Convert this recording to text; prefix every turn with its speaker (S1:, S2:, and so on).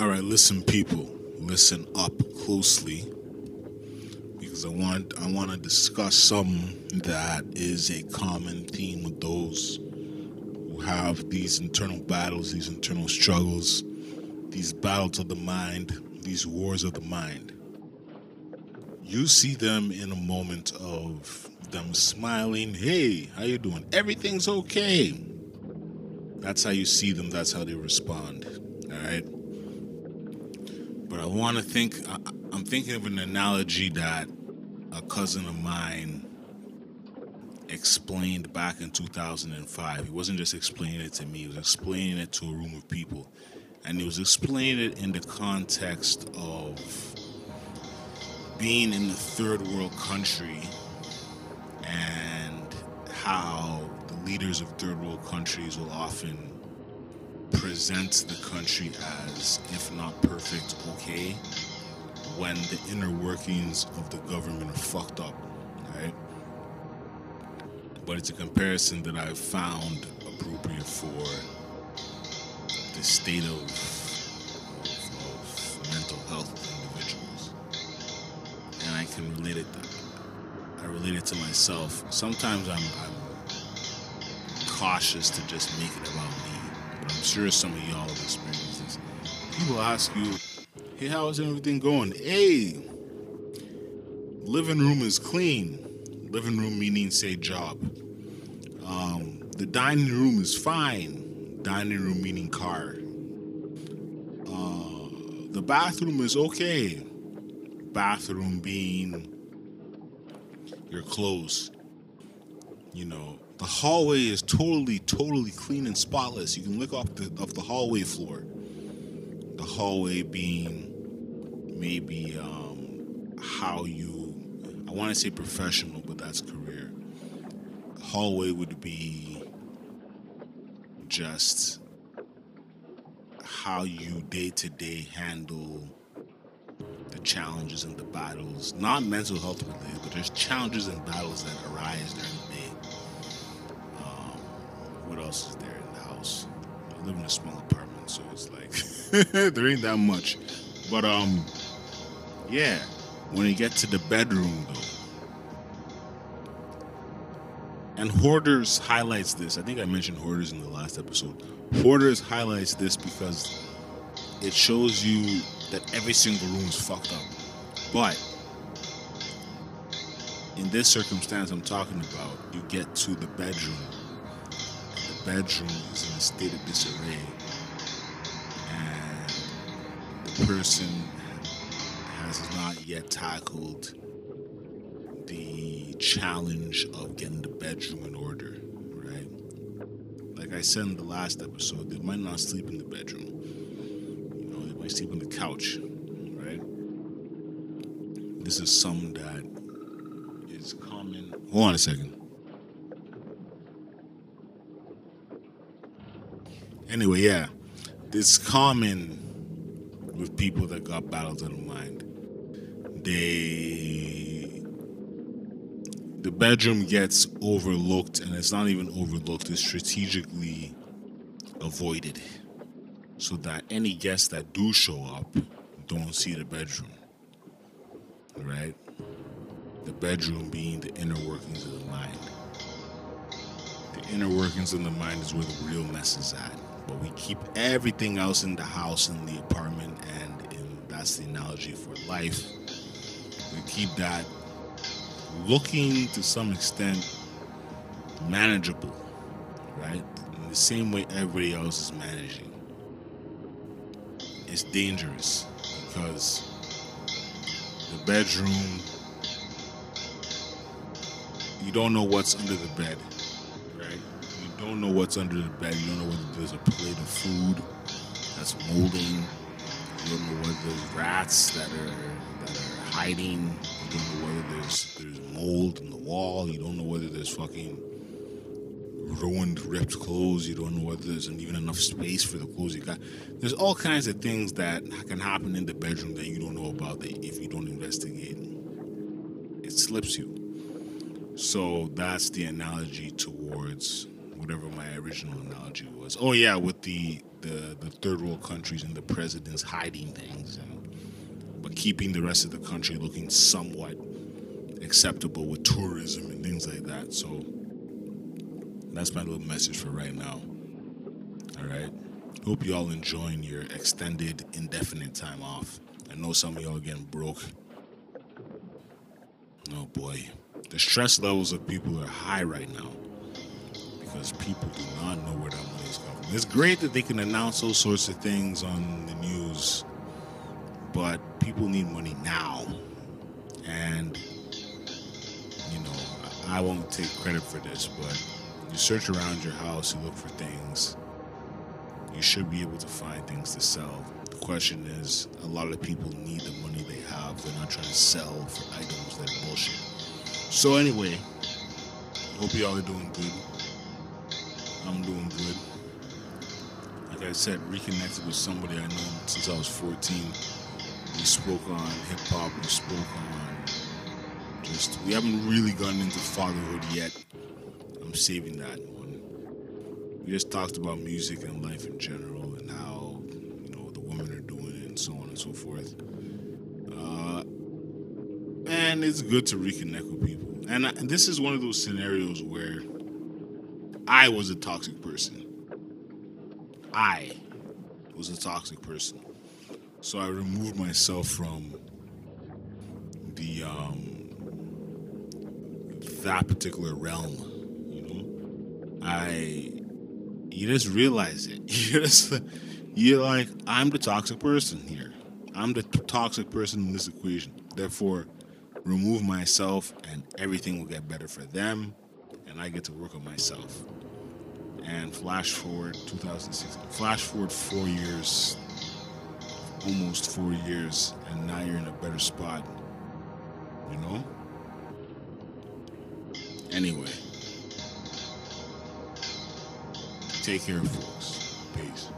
S1: All right, listen, people, listen up closely because I want I want to discuss something that is a common theme with those who have these internal battles, these internal struggles, these battles of the mind, these wars of the mind. You see them in a moment of them smiling, "Hey, how you doing? Everything's okay." That's how you see them, that's how they respond. All right? But I want to think I, I'm thinking of an analogy that a cousin of mine explained back in 2005. He wasn't just explaining it to me, he was explaining it to a room of people. And he was explaining it in the context of being in a third world country and how the leaders of third world countries will often present the country as, if not perfect, okay, when the inner workings of the government are fucked up, right? But it's a comparison that I've found appropriate for the state of, of, of mental health of individuals. And I can relate it. I relate it to myself. Sometimes I'm, I'm cautious to just make it about me. I'm sure some of y'all have experienced this. People ask you, hey, how is everything going? Hey, living room is clean. Living room meaning, say, job. Um, the dining room is fine. Dining room meaning car. Uh, the bathroom is okay. Bathroom being your clothes. You know, the hallway is totally, totally clean and spotless. You can look off the off the hallway floor. The hallway being maybe um, how you. I want to say professional, but that's career. Hallway would be just how you day to day handle the challenges and the battles, not mental health related, but there's challenges and battles that arise during the day. What else is there in the house? I live in a small apartment, so it's like there ain't that much. But um, yeah, when you get to the bedroom though, and Hoarders highlights this. I think I mentioned Hoarders in the last episode. Hoarders highlights this because it shows you that every single room is fucked up. But in this circumstance I'm talking about, you get to the bedroom. Bedroom is in a state of disarray. And the person has not yet tackled the challenge of getting the bedroom in order, right? Like I said in the last episode, they might not sleep in the bedroom. You know, they might sleep on the couch, right? This is something that is common. Hold on a second. Anyway, yeah, this common with people that got battles in the mind. They the bedroom gets overlooked and it's not even overlooked it's strategically avoided so that any guests that do show up don't see the bedroom right? The bedroom being the inner workings of the mind. The inner workings of the mind is where the real mess is at but we keep everything else in the house in the apartment and in that's the analogy for life we keep that looking to some extent manageable, right? In the same way everybody else is managing. It's dangerous because the bedroom, you don't know what's under the bed, don't know what's under the bed. You don't know whether there's a plate of food that's molding. You don't know whether there's rats that are that are hiding. You don't know whether there's there's mold in the wall. You don't know whether there's fucking ruined, ripped clothes. You don't know whether there's even enough space for the clothes you got. There's all kinds of things that can happen in the bedroom that you don't know about that if you don't investigate. It slips you. So that's the analogy towards whatever my original analogy was. Oh yeah, with the the, the third world countries and the presidents hiding things, and, but keeping the rest of the country looking somewhat acceptable with tourism and things like that. So that's my little message for right now. All right. Hope you all enjoying your extended, indefinite time off. I know some of y'all are getting broke. Oh boy. The stress levels of people are high right now because people do not know where that money is coming. It's great that they can announce those sorts of things on the news, but people need money now. And, you know, I won't take credit for this, but you search around your house, you look for things, you should be able to find things to sell. The question is, a lot of people need the money they have. They're not trying to sell for items that are bullshit. So anyway, hope y'all are doing good. Like I said, reconnected with somebody I know since I was 14. We spoke on hip hop. We spoke on just. We haven't really gotten into fatherhood yet. I'm saving that one. We just talked about music and life in general and how you know the women are doing it and so on and so forth. Uh, and it's good to reconnect with people. And, I, and this is one of those scenarios where I was a toxic person. I was a toxic person. So I removed myself from the um that particular realm. You know? I you just realize it. You just you're like, I'm the toxic person here. I'm the toxic person in this equation. Therefore, remove myself and everything will get better for them and I get to work on myself. And flash forward 2016, flash forward four years, almost four years, and now you're in a better spot. You know? Anyway, take care, folks. Peace.